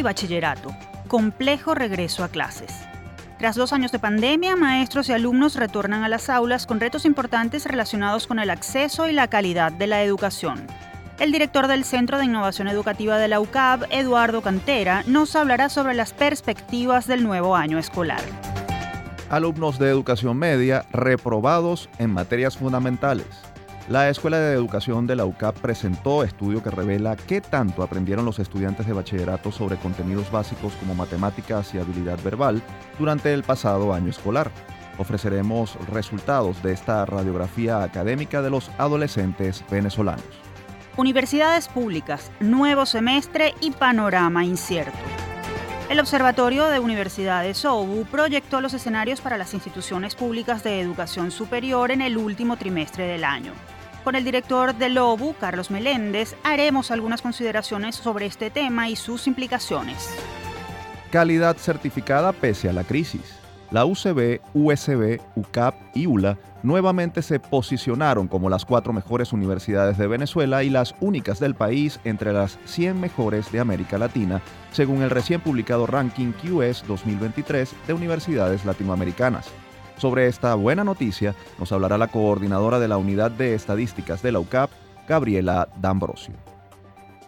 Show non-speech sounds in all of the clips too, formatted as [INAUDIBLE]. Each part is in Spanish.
y bachillerato. Complejo regreso a clases. Tras dos años de pandemia, maestros y alumnos retornan a las aulas con retos importantes relacionados con el acceso y la calidad de la educación. El director del Centro de Innovación Educativa de la UCAB, Eduardo Cantera, nos hablará sobre las perspectivas del nuevo año escolar. Alumnos de educación media reprobados en materias fundamentales. La Escuela de Educación de la UCAP presentó estudio que revela qué tanto aprendieron los estudiantes de bachillerato sobre contenidos básicos como matemáticas y habilidad verbal durante el pasado año escolar. Ofreceremos resultados de esta radiografía académica de los adolescentes venezolanos. Universidades públicas, nuevo semestre y panorama incierto. El Observatorio de Universidades OBU proyectó los escenarios para las instituciones públicas de educación superior en el último trimestre del año. Con el director del OBU, Carlos Meléndez, haremos algunas consideraciones sobre este tema y sus implicaciones. Calidad certificada pese a la crisis. La UCB, USB, UCAP y ULA nuevamente se posicionaron como las cuatro mejores universidades de Venezuela y las únicas del país entre las 100 mejores de América Latina, según el recién publicado ranking QS 2023 de universidades latinoamericanas. Sobre esta buena noticia nos hablará la coordinadora de la Unidad de Estadísticas de la UCAP, Gabriela D'Ambrosio.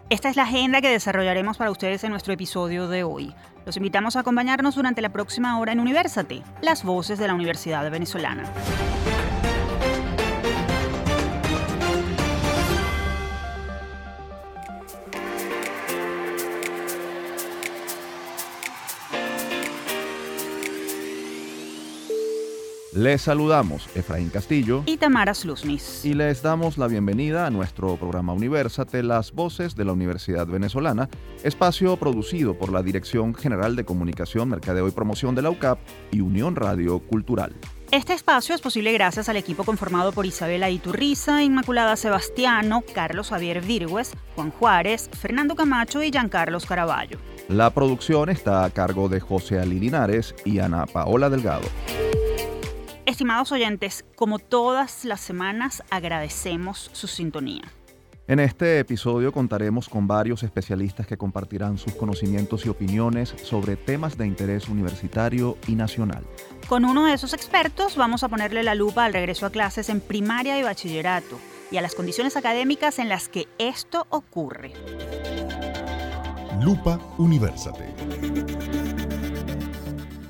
Esta es la agenda que desarrollaremos para ustedes en nuestro episodio de hoy. Los invitamos a acompañarnos durante la próxima hora en Universate, las voces de la Universidad Venezolana. Les saludamos Efraín Castillo y Tamara Sluznis. Y les damos la bienvenida a nuestro programa Universate, las voces de la Universidad Venezolana, espacio producido por la Dirección General de Comunicación, Mercadeo y Promoción de la UCAP y Unión Radio Cultural. Este espacio es posible gracias al equipo conformado por Isabela Iturriza, Inmaculada Sebastiano, Carlos Javier Virgües, Juan Juárez, Fernando Camacho y Giancarlos Caraballo. La producción está a cargo de José Ali Linares y Ana Paola Delgado. Estimados oyentes, como todas las semanas, agradecemos su sintonía. En este episodio contaremos con varios especialistas que compartirán sus conocimientos y opiniones sobre temas de interés universitario y nacional. Con uno de esos expertos vamos a ponerle la lupa al regreso a clases en primaria y bachillerato y a las condiciones académicas en las que esto ocurre. Lupa Universate.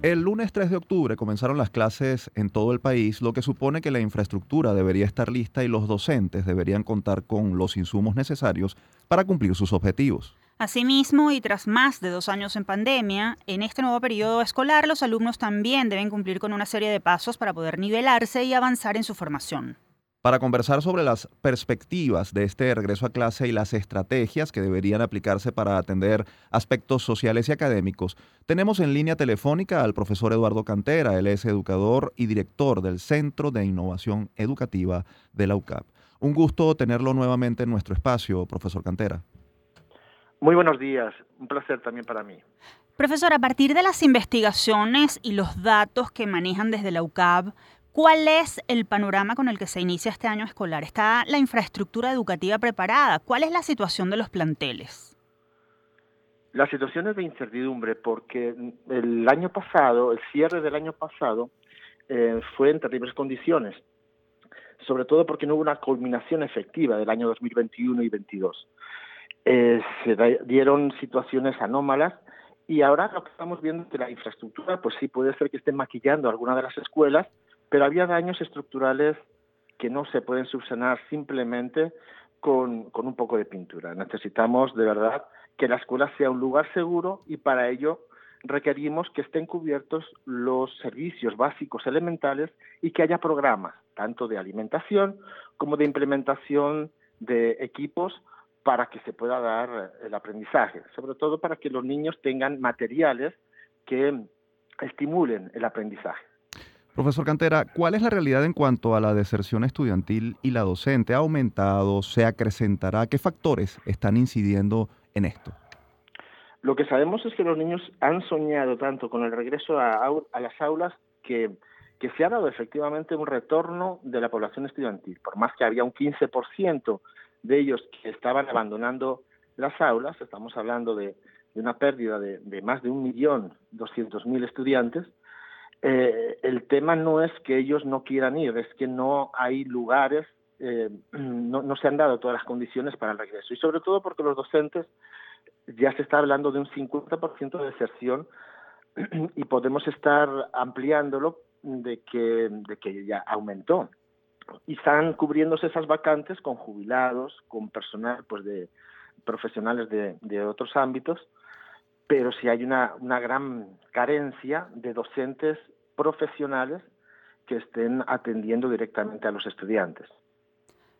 El lunes 3 de octubre comenzaron las clases en todo el país, lo que supone que la infraestructura debería estar lista y los docentes deberían contar con los insumos necesarios para cumplir sus objetivos. Asimismo, y tras más de dos años en pandemia, en este nuevo periodo escolar los alumnos también deben cumplir con una serie de pasos para poder nivelarse y avanzar en su formación. Para conversar sobre las perspectivas de este regreso a clase y las estrategias que deberían aplicarse para atender aspectos sociales y académicos, tenemos en línea telefónica al profesor Eduardo Cantera. Él es educador y director del Centro de Innovación Educativa de la UCAP. Un gusto tenerlo nuevamente en nuestro espacio, profesor Cantera. Muy buenos días, un placer también para mí. Profesor, a partir de las investigaciones y los datos que manejan desde la UCAP, ¿Cuál es el panorama con el que se inicia este año escolar? ¿Está la infraestructura educativa preparada? ¿Cuál es la situación de los planteles? La situación es de incertidumbre porque el año pasado, el cierre del año pasado, eh, fue en terribles condiciones, sobre todo porque no hubo una culminación efectiva del año 2021 y 2022. Eh, se dieron situaciones anómalas y ahora lo que estamos viendo es que la infraestructura, pues sí puede ser que esté maquillando alguna de las escuelas, pero había daños estructurales que no se pueden subsanar simplemente con, un poco de pintura. Necesitamos de verdad que la escuela sea un lugar seguro y para ello requerimos que estén cubiertos los servicios básicos elementales y que haya programas, tanto de alimentación como de implementación de equipos para que se pueda dar el aprendizaje, sobre todo para que los niños tengan materiales que estimulen el aprendizaje. Profesor Cantera, ¿cuál es la realidad en cuanto a la deserción estudiantil y la docente? ¿Ha aumentado? ¿Se acrecentará? ¿Qué factores están incidiendo en esto? Lo que sabemos es que los niños han soñado tanto con el regreso a, las aulas que, se ha dado efectivamente un retorno de la población estudiantil. Por más que había un 15% de ellos que estaban abandonando las aulas, estamos hablando de una pérdida de, de más de un millón doscientos mil estudiantes, eh, el tema no es que ellos no quieran ir, es que no hay lugares, eh, [CLEARS THROAT] no, se han dado todas las condiciones para el regreso. Y sobre todo porque los docentes ya se está hablando de un 50% de deserción [CLEARS THROAT] y podemos estar ampliándolo de que, de que ya aumentó. Y están cubriéndose esas vacantes con jubilados, con personal pues de profesionales de, de otros ámbitos, pero sí hay una, una gran carencia de docentes profesionales que estén atendiendo directamente a los estudiantes.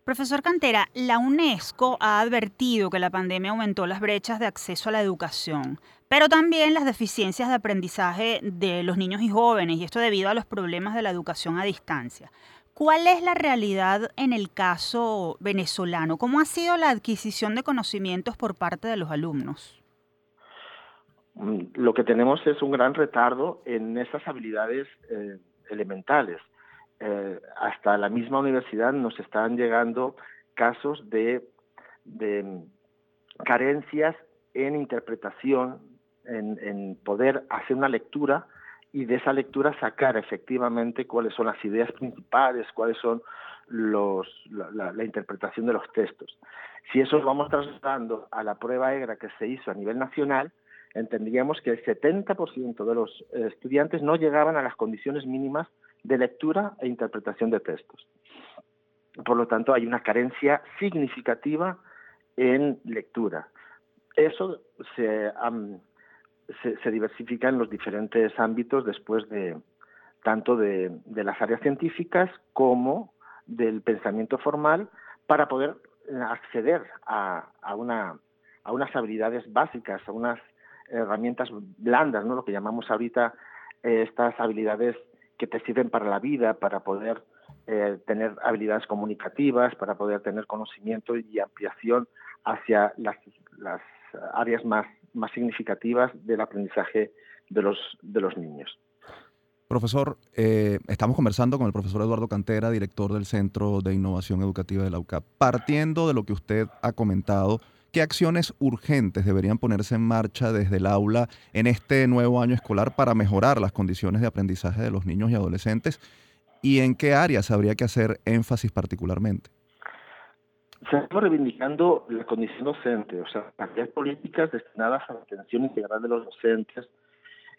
Profesor Cantera, la UNESCO ha advertido que la pandemia aumentó las brechas de acceso a la educación, pero también las deficiencias de aprendizaje de los niños y jóvenes, y esto debido a los problemas de la educación a distancia. ¿Cuál es la realidad en el caso venezolano? ¿Cómo ha sido la adquisición de conocimientos por parte de los alumnos? Mm, lo que tenemos es un gran retardo en esas habilidades eh, elementales. Eh, hasta la misma universidad nos están llegando casos de, de carencias en interpretación, en, poder hacer una lectura y de esa lectura sacar efectivamente cuáles son las ideas principales, cuáles son los, la, la, interpretación de los textos. Si eso lo vamos trasladando a la prueba EGRA que se hizo a nivel nacional, entendríamos que el 70% de los estudiantes no llegaban a las condiciones mínimas de lectura e interpretación de textos. Por lo tanto, hay una carencia significativa en lectura. Eso se, diversifica en los diferentes ámbitos después de tanto de, las áreas científicas como del pensamiento formal para poder acceder a, a, una, a unas habilidades básicas, a unas herramientas blandas, ¿no? lo que llamamos ahorita eh, estas habilidades que te sirven para la vida, para poder eh, tener habilidades comunicativas, para poder tener conocimiento y ampliación hacia las, las áreas más, más significativas del aprendizaje de los, de los niños. Profesor, eh, estamos conversando con el profesor Eduardo Cantera, director del Centro de Innovación Educativa de la UCAP. Partiendo de lo que usted ha comentado, ¿Qué acciones urgentes deberían ponerse en marcha desde el aula en este nuevo año escolar para mejorar las condiciones de aprendizaje de los niños y adolescentes? ¿Y en qué áreas habría que hacer énfasis particularmente? Se está reivindicando la condición docente, o sea, aquellas políticas destinadas a la atención integral de los docentes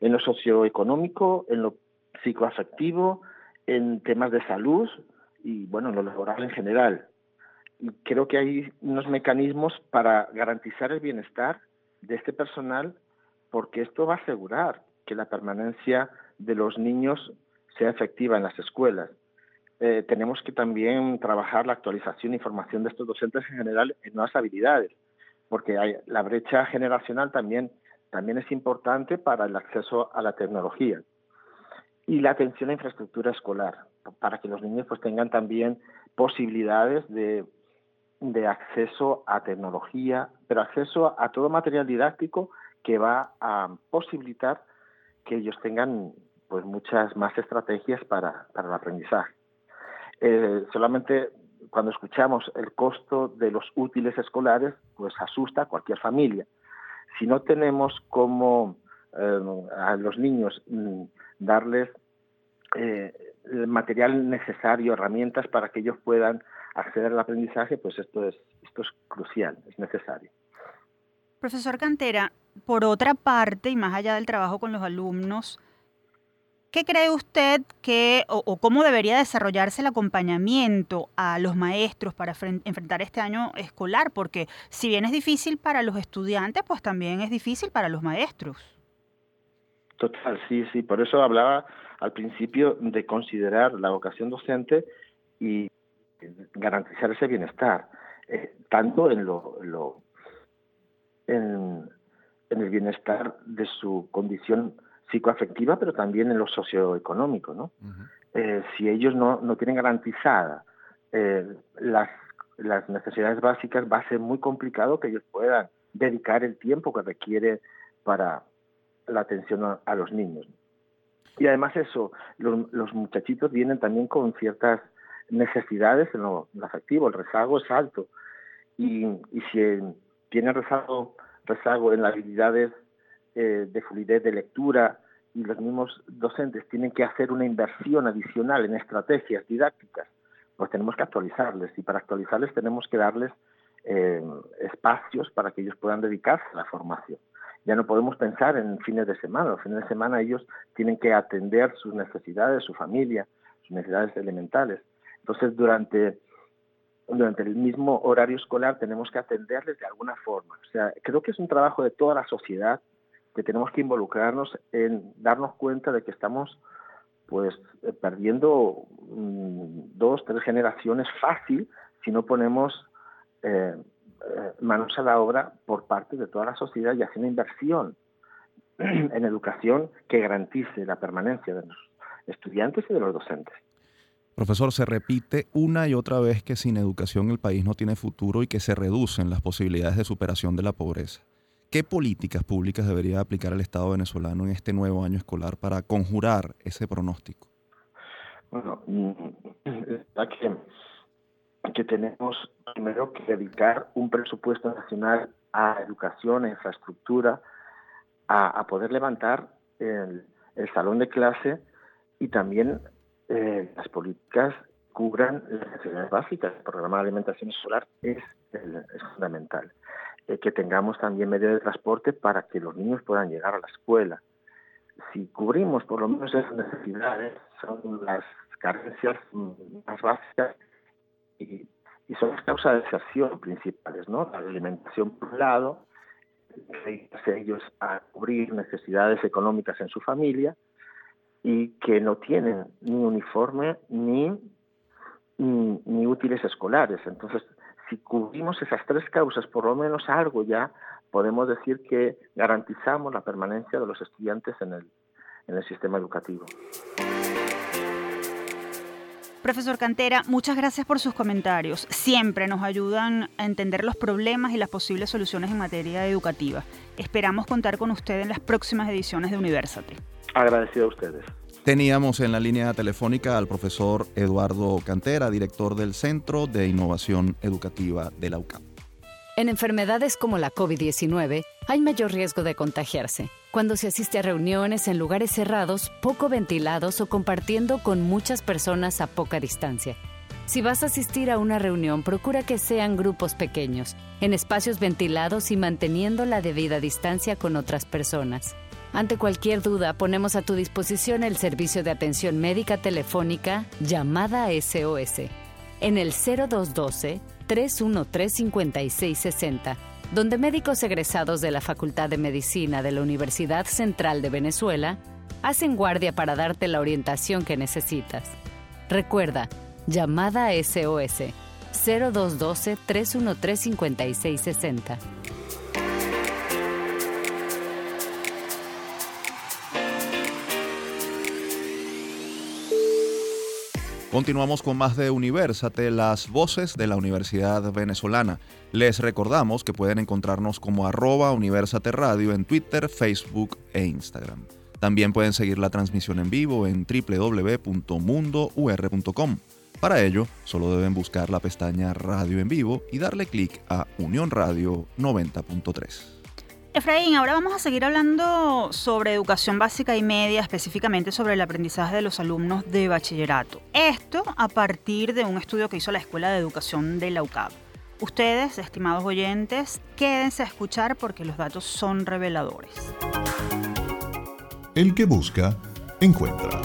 en lo socioeconómico, en lo psicoafectivo, en temas de salud y, bueno, en lo laboral en general creo que hay unos mecanismos para garantizar el bienestar de este personal porque esto va a asegurar que la permanencia de los niños sea efectiva en las escuelas. Eh, tenemos que también trabajar la actualización y formación de estos docentes en general en nuevas habilidades, porque hay, la brecha generacional también, también es importante para el acceso a la tecnología. Y la atención a infraestructura escolar, para que los niños pues tengan también posibilidades de de acceso a tecnología, pero acceso a todo material didáctico que va a posibilitar que ellos tengan pues muchas más estrategias para, para el aprendizaje. Eh, solamente cuando escuchamos el costo de los útiles escolares, pues asusta a cualquier familia. Si no tenemos como eh, a los niños mm, darles eh, el material necesario, herramientas para que ellos puedan acceder al aprendizaje, pues esto es, esto es crucial, es necesario. Profesor Cantera, por otra parte, y más allá del trabajo con los alumnos, ¿qué cree usted que o, o cómo debería desarrollarse el acompañamiento a los maestros para enfrentar este año escolar? Porque si bien es difícil para los estudiantes, pues también es difícil para los maestros. Total, sí, sí. Por eso hablaba al principio de considerar la vocación docente y garantizar ese bienestar, eh, tanto en lo, lo en, en, el bienestar de su condición psicoafectiva, pero también en lo socioeconómico, ¿no? Uh -huh. eh, si ellos no, no tienen garantizada eh, las, las necesidades básicas, va a ser muy complicado que ellos puedan dedicar el tiempo que requiere para la atención a, a los niños. Y además eso, los, los muchachitos vienen también con ciertas necesidades en lo, afectivo, el rezago es alto. Y, y si tiene rezago, rezago en las habilidades eh, de fluidez de lectura y los mismos docentes tienen que hacer una inversión adicional en estrategias didácticas, pues tenemos que actualizarles y para actualizarles tenemos que darles eh, espacios para que ellos puedan dedicarse a la formación. Ya no podemos pensar en fines de semana. Los fines de semana ellos tienen que atender sus necesidades, su familia, sus necesidades elementales. Entonces, durante, durante el mismo horario escolar tenemos que atenderles de alguna forma. O sea, creo que es un trabajo de toda la sociedad que tenemos que involucrarnos en darnos cuenta de que estamos pues eh, perdiendo mm, dos, tres generaciones fácil si no ponemos eh, eh, manos a la obra por parte de toda la sociedad y hacer una inversión [CLEARS THROAT] en educación que garantice la permanencia de los estudiantes y de los docentes. Profesor, se repite una y otra vez que sin educación el país no tiene futuro y que se reducen las posibilidades de superación de la pobreza. ¿Qué políticas públicas debería aplicar el Estado venezolano en este nuevo año escolar para conjurar ese pronóstico? Bueno, mm, que, que tenemos primero que dedicar un presupuesto nacional a educación, a infraestructura, a, poder levantar el salón de clase y también eh, las políticas cubran las necesidades básicas. El programa de alimentación escolar es, es fundamental. Eh, que tengamos también medios de transporte para que los niños puedan llegar a la escuela. Si cubrimos por lo menos esas necesidades, son las carencias más básicas y, y son las causas de deserción principales, ¿no? La alimentación por un lado, ellos a cubrir necesidades económicas en su familia y que no tienen ni uniforme ni, ni, útiles escolares. Entonces, si cubrimos esas tres causas, por lo menos algo ya podemos decir que garantizamos la permanencia de los estudiantes en el, en el sistema educativo. Profesor Cantera, muchas gracias por sus comentarios. Siempre nos ayudan a entender los problemas y las posibles soluciones en materia educativa. Esperamos contar con usted en las próximas ediciones de Universate. Agradecido a ustedes. Teníamos en la línea telefónica al profesor Eduardo Cantera, director del Centro de Innovación Educativa de la UCAM. En enfermedades como la COVID-19 hay mayor riesgo de contagiarse cuando se asiste a reuniones en lugares cerrados, poco ventilados o compartiendo con muchas personas a poca distancia. Si vas a asistir a una reunión, procura que sean grupos pequeños, en espacios ventilados y manteniendo la debida distancia con otras personas. Ante cualquier duda, ponemos a tu disposición el servicio de atención médica telefónica llamada SOS en el 0212-313-5660, donde médicos egresados de la Facultad de Medicina de la Universidad Central de Venezuela hacen guardia para darte la orientación que necesitas. Recuerda, llamada SOS 0212-313-5660. Continuamos con más de Universate, las voces de la Universidad Venezolana. Les recordamos que pueden encontrarnos como arroba Universate Radio en Twitter, Facebook e Instagram. También pueden seguir la transmisión en vivo en www.mundour.com. Para ello, solo deben buscar la pestaña Radio en vivo y darle clic a Unión Radio 90.3. Efraín, ahora vamos a seguir hablando sobre educación básica y media, específicamente sobre el aprendizaje de los alumnos de bachillerato. Esto a partir de un estudio que hizo la Escuela de Educación de la UCAP. Ustedes, estimados oyentes, quédense a escuchar porque los datos son reveladores. El que busca, encuentra.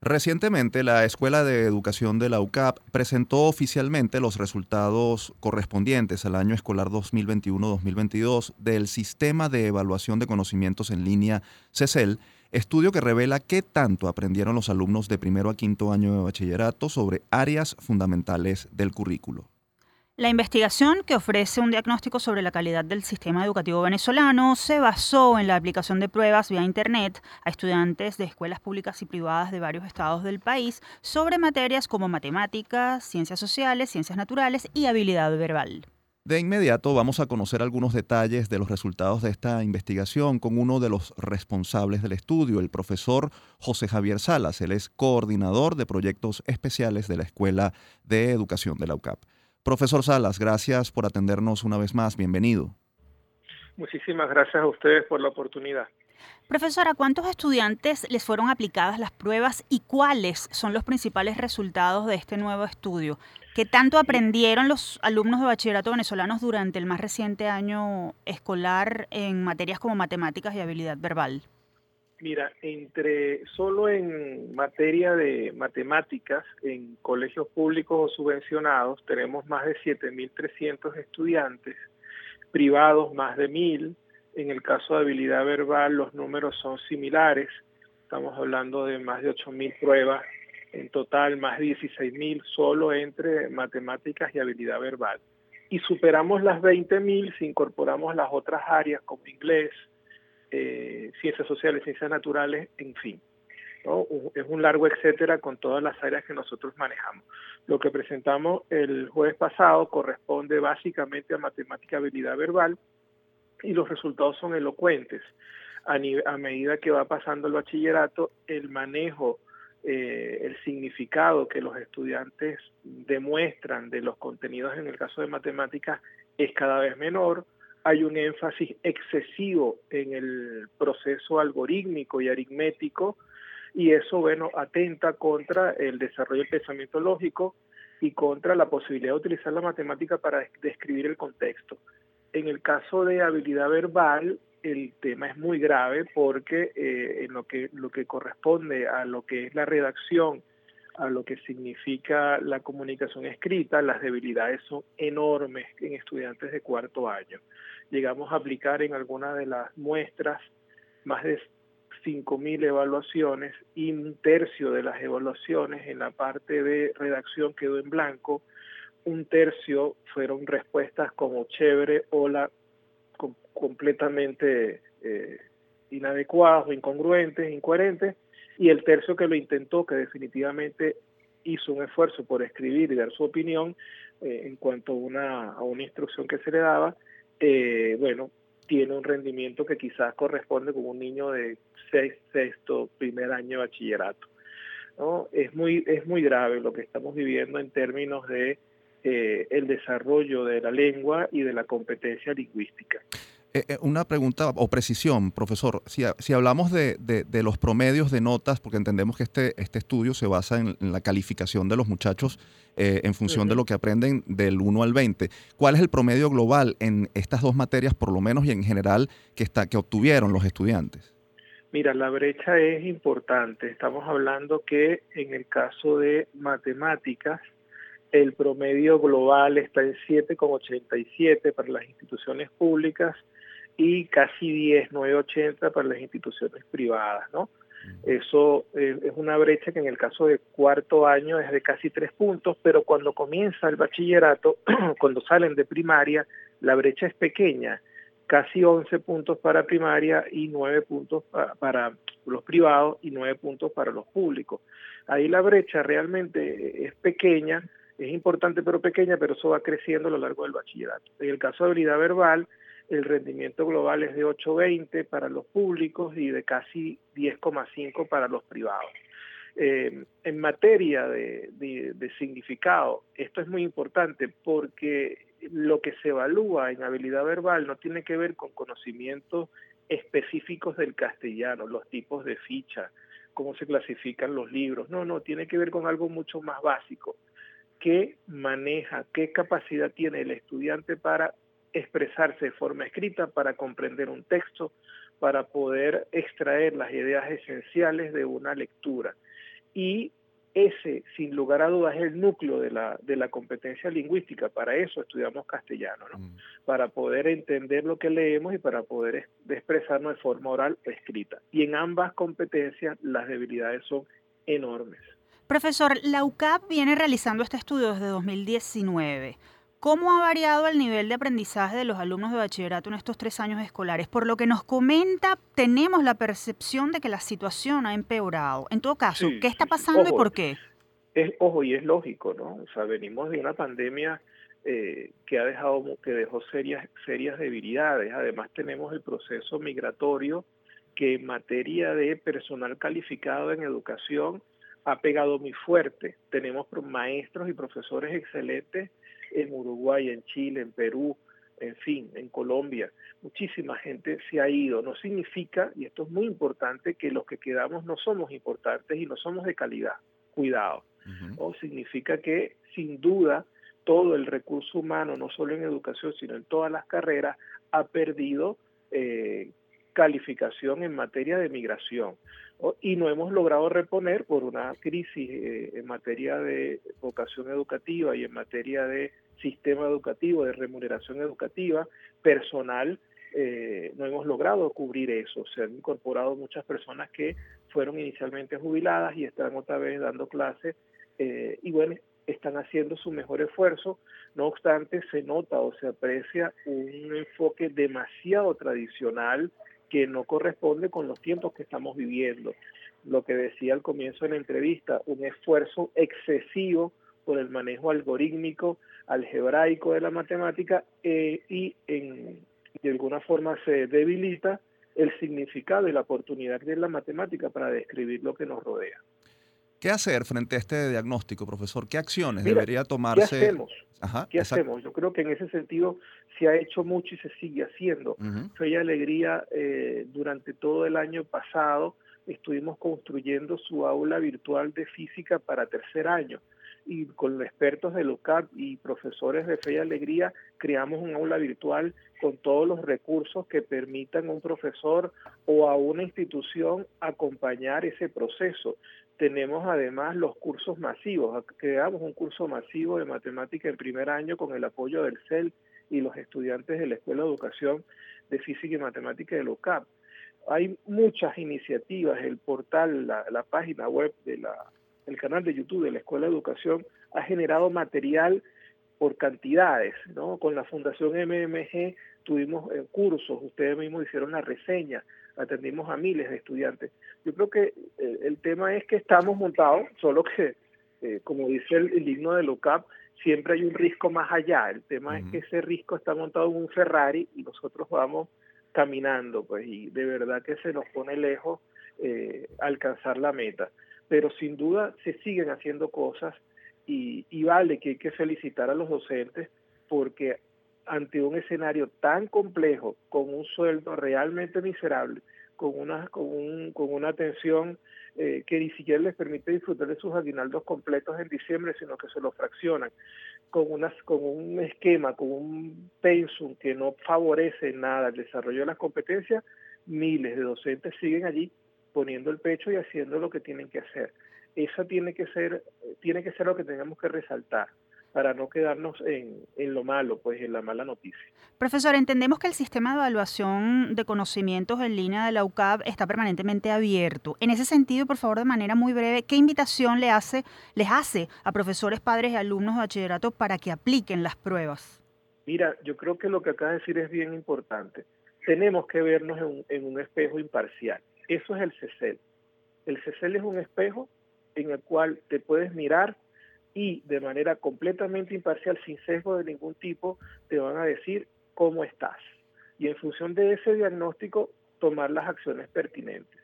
Recientemente, la Escuela de Educación de la UCAP presentó oficialmente los resultados correspondientes al año escolar 2021-2022 del Sistema de Evaluación de Conocimientos en Línea CECEL, estudio que revela qué tanto aprendieron los alumnos de primero a quinto año de bachillerato sobre áreas fundamentales del currículo. La investigación, que ofrece un diagnóstico sobre la calidad del sistema educativo venezolano, se basó en la aplicación de pruebas vía Internet a estudiantes de escuelas públicas y privadas de varios estados del país sobre materias como matemáticas, ciencias sociales, ciencias naturales y habilidad verbal. De inmediato vamos a conocer algunos detalles de los resultados de esta investigación con uno de los responsables del estudio, el profesor José Javier Salas. Él es coordinador de proyectos especiales de la Escuela de Educación de la UCAP. Profesor Salas, gracias por atendernos una vez más. Bienvenido. Muchísimas gracias a ustedes por la oportunidad. Profesora, ¿cuántos estudiantes les fueron aplicadas las pruebas y cuáles son los principales resultados de este nuevo estudio? ¿Qué tanto aprendieron los alumnos de bachillerato venezolanos durante el más reciente año escolar en materias como matemáticas y habilidad verbal? Mira, entre solo en materia de matemáticas en colegios públicos o subvencionados tenemos más de 7.300 estudiantes, privados más de 1.000, en el caso de habilidad verbal los números son similares, estamos hablando de más de 8.000 pruebas, en total más de 16.000 solo entre matemáticas y habilidad verbal. Y superamos las 20.000 si incorporamos las otras áreas como inglés, eh, ciencias sociales, ciencias naturales, en fin. Es un largo etcétera con todas las áreas que nosotros manejamos. Lo que presentamos el jueves pasado corresponde básicamente a matemática habilidad verbal, y los resultados son elocuentes. A, medida que va pasando el bachillerato, el manejo, eh, el significado que los estudiantes demuestran de los contenidos en el caso de matemáticas es cada vez menor. Hay un énfasis excesivo en el proceso algorítmico y aritmético y eso, bueno, atenta contra el desarrollo del pensamiento lógico y contra la posibilidad de utilizar la matemática para describir el contexto. En el caso de habilidad verbal, el tema es muy grave porque eh, en lo que, lo que corresponde a lo que es la redacción, a lo que significa la comunicación escrita, las debilidades son enormes en estudiantes de cuarto año. Llegamos a aplicar en algunas de las muestras más de 5.000 evaluaciones y un tercio de las evaluaciones en la parte de redacción quedó en blanco un tercio fueron respuestas como chévere o completamente eh, inadecuadas incongruentes, incoherentes, y el tercio que lo intentó, que definitivamente hizo un esfuerzo por escribir y dar su opinión eh, en cuanto una, a una instrucción que se le daba, eh, bueno, tiene un rendimiento que quizás corresponde con un niño de sexto, primer año de bachillerato. ¿no? Es, muy, es muy grave lo que estamos viviendo en términos de eh, el desarrollo de la lengua y de la competencia lingüística. Eh, eh, una pregunta o precisión, profesor. Si, si hablamos de, de, los promedios de notas, porque entendemos que este, este estudio se basa en, la calificación de los muchachos en función de lo que aprenden del 1 al 20, ¿cuál es el promedio global en estas dos materias, por lo menos, y en general, que, está, que obtuvieron los estudiantes? Mira, la brecha es importante. Estamos hablando que en el caso de matemáticas, el promedio global está en 7,87 para las instituciones públicas y casi 10, 9,80 para las instituciones privadas, ¿no? Eso es una brecha que en el caso de cuarto año es de casi tres puntos, pero cuando comienza el bachillerato, [CLEARS THROAT] cuando salen de primaria, la brecha es pequeña, casi 11 puntos para primaria y 9 puntos para los privados y 9 puntos para los públicos. Ahí la brecha realmente es pequeña, es importante pero pequeña, pero eso va creciendo a lo largo del bachillerato. En el caso de habilidad verbal, el rendimiento global es de 8.20 para los públicos y de casi 10,5 para los privados. Eh, en materia de, de, significado, esto es muy importante porque lo que se evalúa en habilidad verbal no tiene que ver con conocimientos específicos del castellano, los tipos de ficha, cómo se clasifican los libros, no, no, tiene que ver con algo mucho más básico qué maneja, qué capacidad tiene el estudiante para expresarse de forma escrita, para comprender un texto, para poder extraer las ideas esenciales de una lectura. Y ese, sin lugar a dudas, es el núcleo de la, de la competencia lingüística. Para eso estudiamos castellano, ¿no? Mm. Para poder entender lo que leemos y para poder expresarnos de forma oral o escrita. Y en ambas competencias las debilidades son enormes. Profesor, la UCAP viene realizando este estudio desde 2019. ¿Cómo ha variado el nivel de aprendizaje de los alumnos de bachillerato en estos tres años escolares? Por lo que nos comenta, tenemos la percepción de que la situación ha empeorado. En todo caso, ¿qué está pasando y por qué? Es, ojo, y es lógico, ¿no? O sea, venimos de una pandemia eh, que ha dejado, que dejó serias, serias debilidades. Además, tenemos el proceso migratorio que en materia de personal calificado en educación ha pegado muy fuerte. Tenemos maestros y profesores excelentes en Uruguay, en Chile, en Perú, en fin, en Colombia. Muchísima gente se ha ido. No significa, y esto es muy importante, que los que quedamos no somos importantes y no somos de calidad. Cuidado. O significa que, sin duda, todo el recurso humano, no solo en educación, sino en todas las carreras, ha perdido eh, calificación en materia de migración y no hemos logrado reponer por una crisis eh, en materia de vocación educativa y en materia de sistema educativo, de remuneración educativa, personal, eh, no hemos logrado cubrir eso. Se han incorporado muchas personas que fueron inicialmente jubiladas y están otra vez dando clases eh, y bueno, están haciendo su mejor esfuerzo. No obstante, se nota o se aprecia un enfoque demasiado tradicional que no corresponde con los tiempos que estamos viviendo. Lo que decía al comienzo de la entrevista, un esfuerzo excesivo por el manejo algorítmico, algebraico de la matemática eh, y en, de alguna forma se debilita el significado y la oportunidad de la matemática para describir lo que nos rodea. ¿Qué hacer frente a este diagnóstico, profesor? ¿Qué acciones debería tomarse? ¿Qué hacemos? ¿Qué hacemos? Yo creo que en ese sentido se ha hecho mucho y se sigue haciendo. Fue Alegría eh, durante todo el año pasado estuvimos construyendo su aula virtual de física para tercer año y con expertos de LUCAP y profesores de Fe y Alegría creamos un aula virtual con todos los recursos que permitan a un profesor o a una institución acompañar ese proceso tenemos además los cursos masivos. Creamos un curso masivo de matemática en primer año con el apoyo del CEL y los estudiantes de la Escuela de Educación de Física y Matemática de LOCAP. Hay muchas iniciativas, el portal, la, página web, de la, el canal de YouTube de la Escuela de Educación ha generado material por cantidades, ¿no? Con la Fundación MMG tuvimos eh, cursos, ustedes mismos hicieron la reseña, atendimos a miles de estudiantes. Yo creo que eh, el tema es que estamos montados, solo que, eh, como dice el, himno de LOCAP, siempre hay un risco más allá. El tema es que ese risco está montado en un Ferrari y nosotros vamos caminando, pues, y de verdad que se nos pone lejos eh, alcanzar la meta. Pero sin duda se siguen haciendo cosas y, y vale que hay que felicitar a los docentes porque ante un escenario tan complejo, con un sueldo realmente miserable, con una, con, un, con una atención eh, que ni siquiera les permite disfrutar de sus aguinaldos completos en diciembre, sino que se los fraccionan, con, unas, con un esquema, con un pensum que no favorece nada el desarrollo de las competencias, miles de docentes siguen allí poniendo el pecho y haciendo lo que tienen que hacer. Eso tiene que ser, tiene que ser lo que tenemos que resaltar para no quedarnos en, lo malo, pues en la mala noticia. Profesor, entendemos que el sistema de evaluación de conocimientos en línea de la UCAB está permanentemente abierto. En ese sentido, por favor, de manera muy breve, ¿qué invitación le hace, les hace a profesores, padres y alumnos de bachillerato para que apliquen las pruebas? Mira, yo creo que lo que acaba de decir es bien importante. Tenemos que vernos en, en un espejo imparcial. Eso es el CECEL. El CECEL es un espejo en el cual te puedes mirar y de manera completamente imparcial, sin sesgo de ningún tipo, te van a decir cómo estás. Y en función de ese diagnóstico, tomar las acciones pertinentes.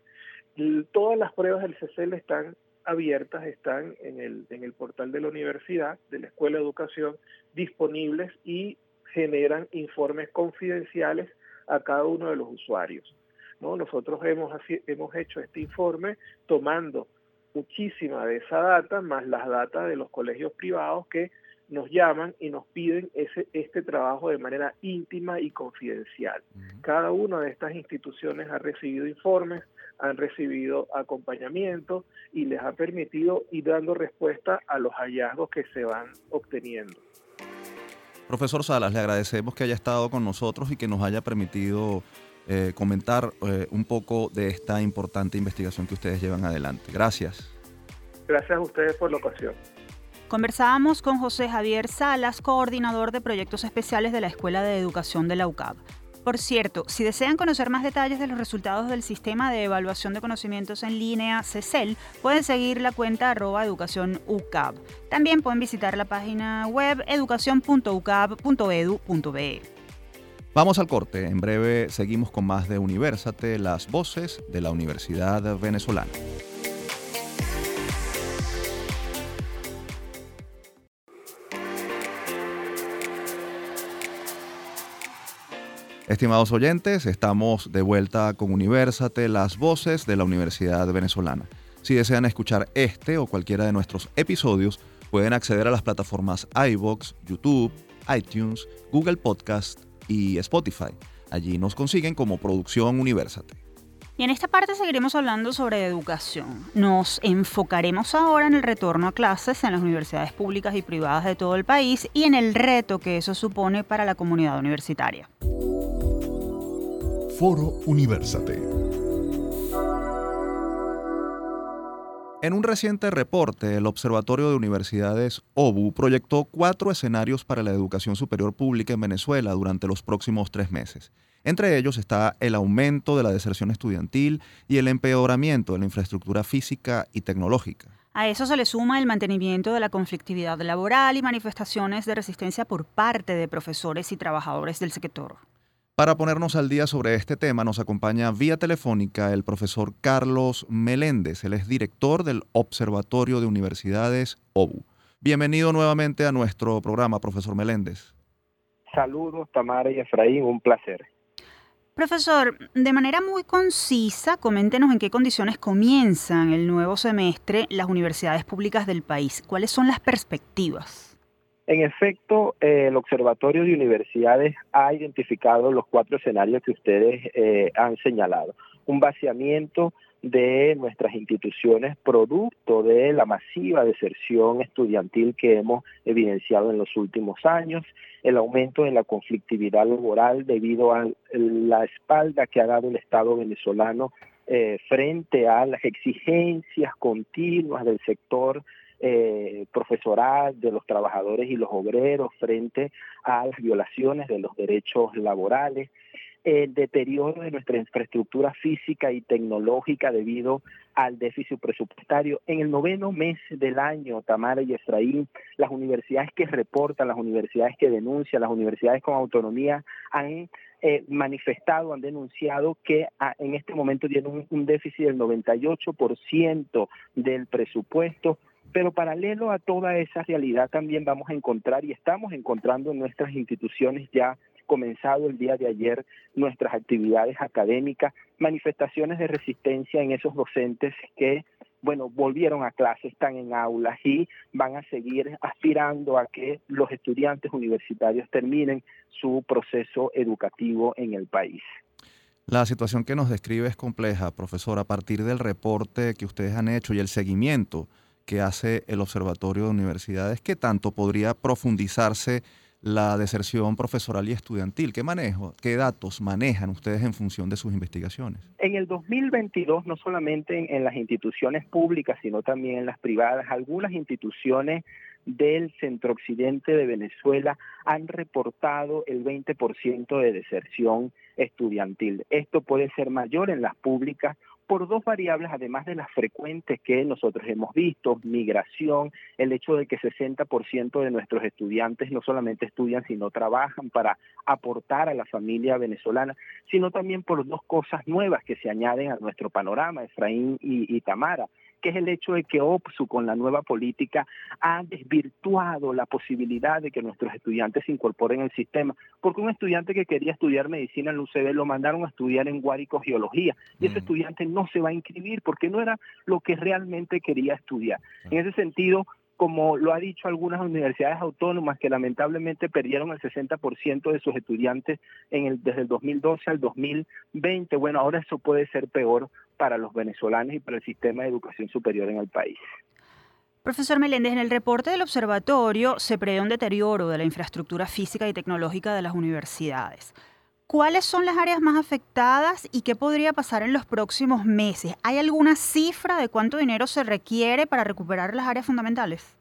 todas las pruebas del CCL están abiertas, están en el, en el portal de la universidad, de la Escuela de Educación, disponibles y generan informes confidenciales a cada uno de los usuarios. ¿no? Nosotros hemos, hemos hecho este informe tomando muchísima de esa data, más las datas de los colegios privados que nos llaman y nos piden ese, este trabajo de manera íntima y confidencial. Cada una de estas instituciones ha recibido informes, han recibido acompañamiento y les ha permitido ir dando respuesta a los hallazgos que se van obteniendo. Profesor Salas, le agradecemos que haya estado con nosotros y que nos haya permitido eh, comentar eh, un poco de esta importante investigación que ustedes llevan adelante. Gracias. Gracias a ustedes por la ocasión. Conversábamos con José Javier Salas, coordinador de proyectos especiales de la Escuela de Educación de la UCAB. Por cierto, si desean conocer más detalles de los resultados del sistema de evaluación de conocimientos en línea CECEL, pueden seguir la cuenta arroba educación UCAB. También pueden visitar la página web educación.ucab.edu.be. Vamos al corte, en breve seguimos con más de Universate, las voces de la Universidad Venezolana. Estimados oyentes, estamos de vuelta con Universate, las voces de la Universidad Venezolana. Si desean escuchar este o cualquiera de nuestros episodios, pueden acceder a las plataformas iBox, YouTube, iTunes, Google Podcast y Spotify. Allí nos consiguen como Producción Universate. Y en esta parte seguiremos hablando sobre educación. Nos enfocaremos ahora en el retorno a clases en las universidades públicas y privadas de todo el país y en el reto que eso supone para la comunidad universitaria. Foro Universate. En un reciente reporte, el Observatorio de Universidades OBU proyectó cuatro escenarios para la educación superior pública en Venezuela durante los próximos tres meses. Entre ellos está el aumento de la deserción estudiantil y el empeoramiento de la infraestructura física y tecnológica. A eso se le suma el mantenimiento de la conflictividad laboral y manifestaciones de resistencia por parte de profesores y trabajadores del sector. Para ponernos al día sobre este tema nos acompaña vía telefónica el profesor Carlos Meléndez. Él es director del Observatorio de Universidades OBU. Bienvenido nuevamente a nuestro programa, profesor Meléndez. Saludos, Tamara y Efraín, un placer. Profesor, de manera muy concisa, coméntenos en qué condiciones comienzan el nuevo semestre las universidades públicas del país. ¿Cuáles son las perspectivas? En efecto, eh, el Observatorio de Universidades ha identificado los cuatro escenarios que ustedes eh, han señalado. Un vaciamiento de nuestras instituciones producto de la masiva deserción estudiantil que hemos evidenciado en los últimos años, el aumento de la conflictividad laboral debido a la espalda que ha dado el Estado venezolano eh, frente a las exigencias continuas del sector eh, profesoral, de los trabajadores y los obreros frente a las violaciones de los derechos laborales, el deterioro de nuestra infraestructura física y tecnológica debido al déficit presupuestario. En el noveno mes del año, Tamara y Efraín, las universidades que reportan, las universidades que denuncian, las universidades con autonomía han eh, manifestado, han denunciado que ah, en este momento tienen un, un déficit del 98% del presupuesto pero paralelo a toda esa realidad también vamos a encontrar y estamos encontrando en nuestras instituciones ya comenzado el día de ayer nuestras actividades académicas, manifestaciones de resistencia en esos docentes que bueno, volvieron a clase, están en aulas y van a seguir aspirando a que los estudiantes universitarios terminen su proceso educativo en el país. La situación que nos describe es compleja, profesor, a partir del reporte que ustedes han hecho y el seguimiento que hace el Observatorio de Universidades, ¿qué tanto podría profundizarse la deserción profesoral y estudiantil. ¿Qué manejo, qué datos manejan ustedes en función de sus investigaciones? En el 2022, no solamente en, las instituciones públicas, sino también en las privadas, algunas instituciones del centro occidente de Venezuela han reportado el 20% de deserción estudiantil. Esto puede ser mayor en las públicas por dos variables, además de las frecuentes que nosotros hemos visto, migración, el hecho de que 60% de nuestros estudiantes no solamente estudian, sino trabajan para aportar a la familia venezolana, sino también por dos cosas nuevas que se añaden a nuestro panorama, Efraín y, y Tamara que es el hecho de que OPSU con la nueva política ha desvirtuado la posibilidad de que nuestros estudiantes se incorporen al sistema, porque un estudiante que quería estudiar medicina en UCB lo mandaron a estudiar en Guárico Geología y ese mm. estudiante no se va a inscribir porque no era lo que realmente quería estudiar. En ese sentido, como lo ha dicho algunas universidades autónomas que lamentablemente perdieron el 60% de sus estudiantes en el, desde el 2012 al 2020. Bueno, ahora eso puede ser peor para los venezolanos y para el sistema de educación superior en el país. Profesor Meléndez, en el reporte del observatorio se prevé un deterioro de la infraestructura física y tecnológica de las universidades. ¿Cuáles son las áreas más afectadas y qué podría pasar en los próximos meses? ¿Hay alguna cifra de cuánto dinero se requiere para recuperar las áreas fundamentales?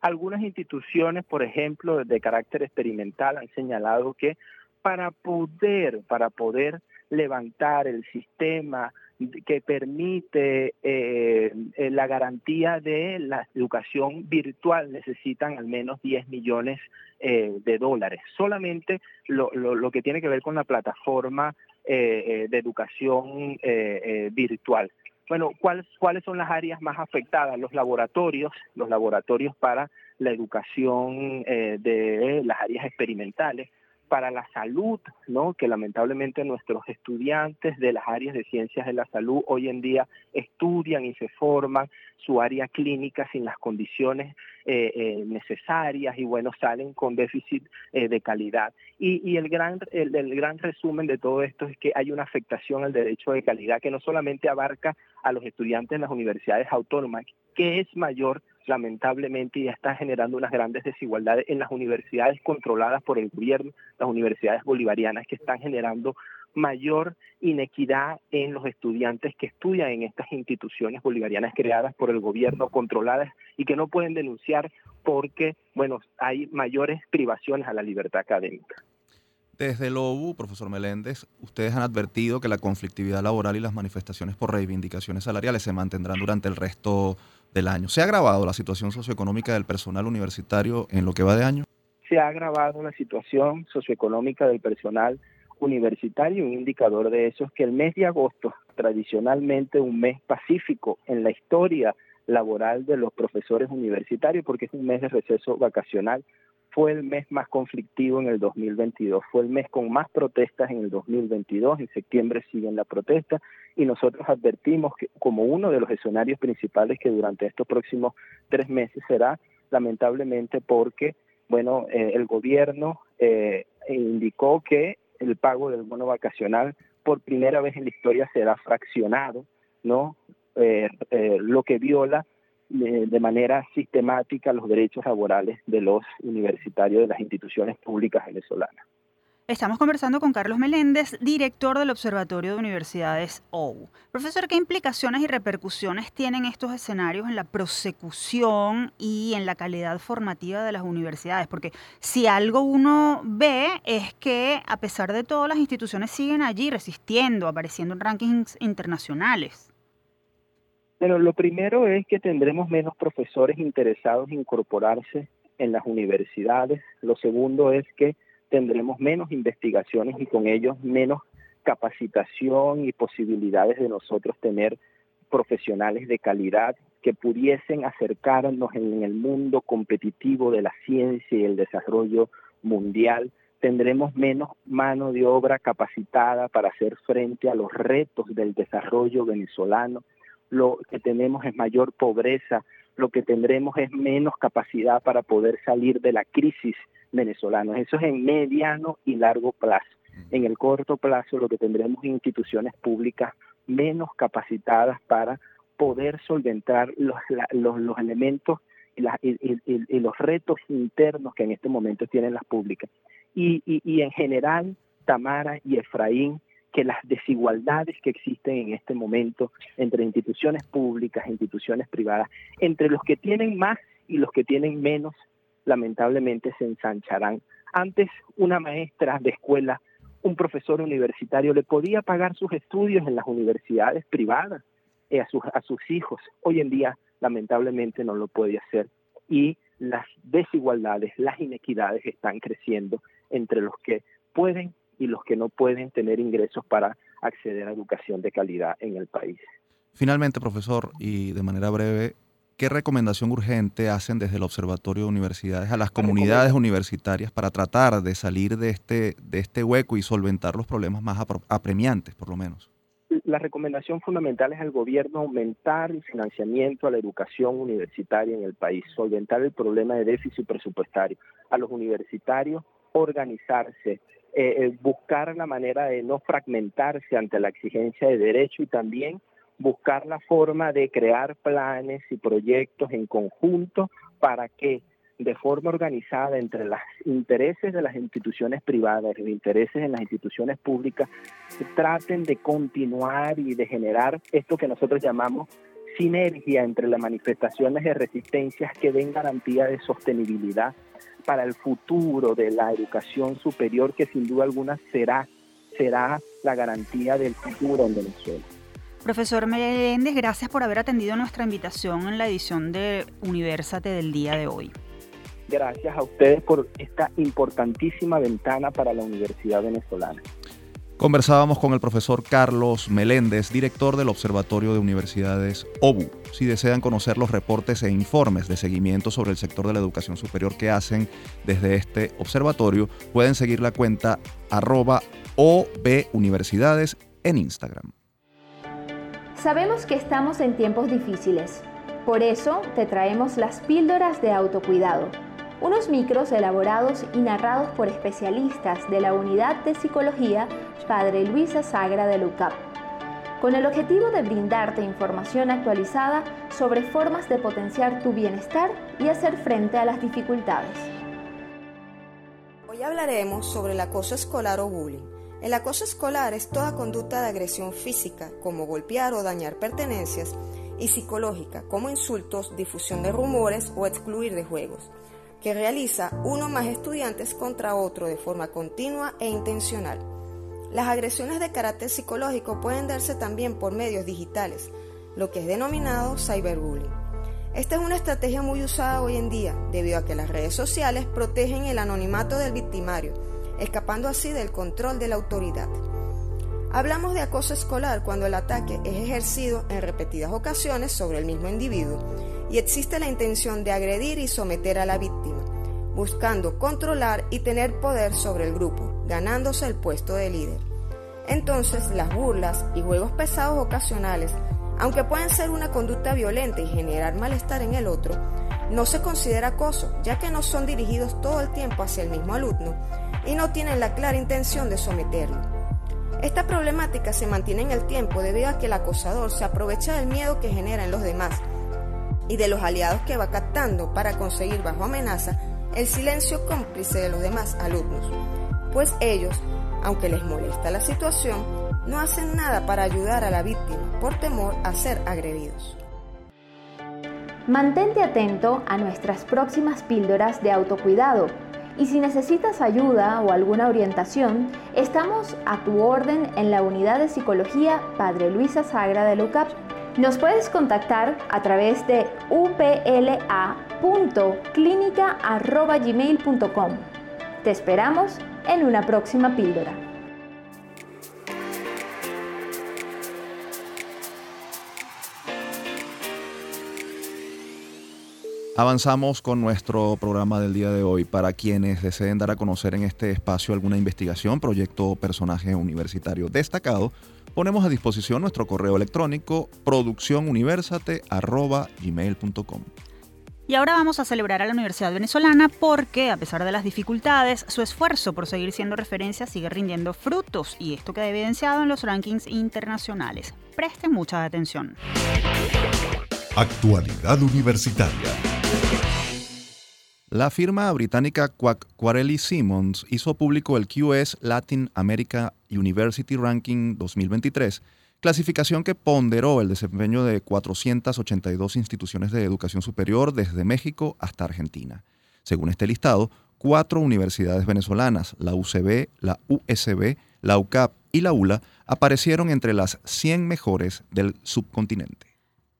Algunas instituciones, por ejemplo, de carácter experimental, han señalado que para poder, para poder levantar el sistema que permite eh, eh, la garantía de la educación virtual necesitan al menos 10 millones eh, de dólares. Solamente lo, lo, que tiene que ver con la plataforma de educación virtual. Bueno, ¿cuáles, ¿cuáles son las áreas más afectadas? Los laboratorios, los laboratorios para la educación de las áreas experimentales, para la salud, ¿no? que lamentablemente nuestros estudiantes de las áreas de ciencias de la salud hoy en día estudian y se forman su área clínica sin las condiciones eh, eh, necesarias y bueno, salen con déficit eh, de calidad. Y, el, gran, el, gran resumen de todo esto es que hay una afectación al derecho de calidad que no solamente abarca a los estudiantes en las universidades autónomas, que es mayor lamentablemente ya está generando unas grandes desigualdades en las universidades controladas por el gobierno, las universidades bolivarianas que están generando mayor inequidad en los estudiantes que estudian en estas instituciones bolivarianas creadas por el gobierno, controladas y que no pueden denunciar porque, bueno, hay mayores privaciones a la libertad académica. Desde el OBU, profesor Meléndez, ustedes han advertido que la conflictividad laboral y las manifestaciones por reivindicaciones salariales se mantendrán durante el resto del año. ¿Se ha agravado la situación socioeconómica del personal universitario en lo que va de año? Se ha agravado la situación socioeconómica del personal universitario. Un indicador de eso es que el mes de agosto, tradicionalmente un mes pacífico en la historia laboral de los profesores universitarios, porque es un mes de receso vacacional, fue el mes más conflictivo en el 2022, fue el mes con más protestas en el 2022, en septiembre siguen la protesta y nosotros advertimos que como uno de los escenarios principales que durante estos próximos tres meses será lamentablemente porque, bueno, eh, el gobierno eh, indicó que el pago del bono vacacional por primera vez en la historia será fraccionado, ¿no? Eh, lo que viola de, manera sistemática los derechos laborales de los universitarios de las instituciones públicas venezolanas. Estamos conversando con Carlos Meléndez, director del Observatorio de Universidades OU. Profesor, ¿qué implicaciones y repercusiones tienen estos escenarios en la prosecución y en la calidad formativa de las universidades? Porque si algo uno ve es que a pesar de todo las instituciones siguen allí resistiendo, apareciendo en rankings internacionales. Bueno, lo primero es que tendremos menos profesores interesados en incorporarse en las universidades. Lo segundo es que tendremos menos investigaciones y con ellos menos capacitación y posibilidades de nosotros tener profesionales de calidad que pudiesen acercarnos en el mundo competitivo de la ciencia y el desarrollo mundial. Tendremos menos mano de obra capacitada para hacer frente a los retos del desarrollo venezolano lo que tenemos es mayor pobreza, lo que tendremos es menos capacidad para poder salir de la crisis venezolana. Eso es en mediano y largo plazo. En el corto plazo lo que tendremos es instituciones públicas menos capacitadas para poder solventar los, los, elementos y, y, los retos internos que en este momento tienen las públicas. Y, y en general, Tamara y Efraín que las desigualdades que existen en este momento entre instituciones públicas instituciones privadas, entre los que tienen más y los que tienen menos, lamentablemente se ensancharán. Antes una maestra de escuela, un profesor universitario le podía pagar sus estudios en las universidades privadas eh, a, sus, a sus hijos. Hoy en día lamentablemente no lo puede hacer y las desigualdades, las inequidades están creciendo entre los que pueden y los que no pueden tener ingresos para acceder a educación de calidad en el país. Finalmente, profesor, y de manera breve, ¿qué recomendación urgente hacen desde el Observatorio de Universidades a las comunidades universitarias para tratar de salir de este, de este hueco y solventar los problemas más apremiantes, por lo menos? La recomendación fundamental es al gobierno aumentar el financiamiento a la educación universitaria en el país, solventar el problema de déficit presupuestario, a los universitarios organizarse, eh, eh, buscar la manera de no fragmentarse ante la exigencia de derecho y también buscar la forma de crear planes y proyectos en conjunto para que de forma organizada entre los intereses de las instituciones privadas y los intereses de las instituciones públicas, traten de continuar y de generar esto que nosotros llamamos sinergia entre las manifestaciones de resistencias que den garantía de sostenibilidad para el futuro de la educación superior, que sin duda alguna será, será la garantía del futuro en Venezuela. Profesor Meléndez, gracias por haber atendido nuestra invitación en la edición de Universate del día de hoy. Gracias a ustedes por esta importantísima ventana para la Universidad Venezolana. Conversábamos con el profesor Carlos Meléndez, director del Observatorio de Universidades OBU. Si desean conocer los reportes e informes de seguimiento sobre el sector de la educación superior que hacen desde este observatorio, pueden seguir la cuenta arroba obuniversidades en Instagram. Sabemos que estamos en tiempos difíciles. Por eso te traemos las píldoras de autocuidado unos micros elaborados y narrados por especialistas de la Unidad de Psicología Padre Luisa Sagra de LUCAP, con el objetivo de brindarte información actualizada sobre formas de potenciar tu bienestar y hacer frente a las dificultades. Hoy hablaremos sobre el acoso escolar o bullying. El acoso escolar es toda conducta de agresión física, como golpear o dañar pertenencias, y psicológica, como insultos, difusión de rumores o excluir de juegos que realiza uno más estudiantes contra otro de forma continua e intencional. Las agresiones de carácter psicológico pueden darse también por medios digitales, lo que es denominado cyberbullying. Esta es una estrategia muy usada hoy en día, debido a que las redes sociales protegen el anonimato del victimario, escapando así del control de la autoridad. Hablamos de acoso escolar cuando el ataque es ejercido en repetidas ocasiones sobre el mismo individuo y existe la intención de agredir y someter a la víctima, buscando controlar y tener poder sobre el grupo, ganándose el puesto de líder. Entonces, las burlas y juegos pesados ocasionales, aunque pueden ser una conducta violenta y generar malestar en el otro, no se considera acoso, ya que no son dirigidos todo el tiempo hacia el mismo alumno y no tienen la clara intención de someterlo. Esta problemática se mantiene en el tiempo debido a que el acosador se aprovecha del miedo que genera en los demás y de los aliados que va captando para conseguir bajo amenaza el silencio cómplice de los demás alumnos, pues ellos, aunque les molesta la situación, no hacen nada para ayudar a la víctima por temor a ser agredidos. Mantente atento a nuestras próximas píldoras de autocuidado. Y si necesitas ayuda o alguna orientación, estamos a tu orden en la unidad de psicología Padre Luisa Sagra de LUCAP nos puedes contactar a través de upla.clinica.gmail.com. Te esperamos en una próxima píldora. Avanzamos con nuestro programa del día de hoy. Para quienes deseen dar a conocer en este espacio alguna investigación, proyecto o personaje universitario destacado, ponemos a disposición nuestro correo electrónico producciónuniversate.gmail.com. Y ahora vamos a celebrar a la Universidad Venezolana porque, a pesar de las dificultades, su esfuerzo por seguir siendo referencia sigue rindiendo frutos y esto queda evidenciado en los rankings internacionales. Presten mucha atención. Actualidad Universitaria. La firma británica Quacquarelli Simmons hizo público el QS Latin America University Ranking 2023, clasificación que ponderó el desempeño de 482 instituciones de educación superior desde México hasta Argentina. Según este listado, cuatro universidades venezolanas, la UCB, la USB, la UCAP y la ULA, aparecieron entre las 100 mejores del subcontinente.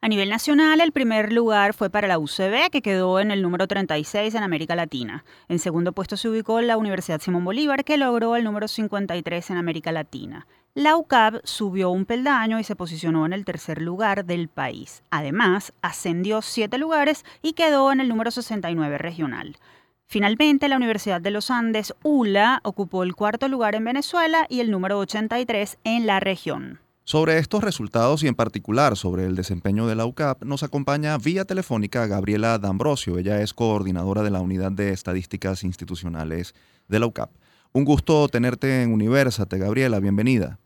A nivel nacional, el primer lugar fue para la UCB, que quedó en el número 36 en América Latina. En segundo puesto se ubicó la Universidad Simón Bolívar, que logró el número 53 en América Latina. La UCAB subió un peldaño y se posicionó en el tercer lugar del país. Además, ascendió siete lugares y quedó en el número 69 regional. Finalmente, la Universidad de los Andes, ULA, ocupó el cuarto lugar en Venezuela y el número 83 en la región. Sobre estos resultados y en particular sobre el desempeño de la UCAP nos acompaña vía telefónica Gabriela D'Ambrosio. Ella es coordinadora de la Unidad de Estadísticas Institucionales de la UCAP. Un gusto tenerte en Universate, Gabriela, bienvenida.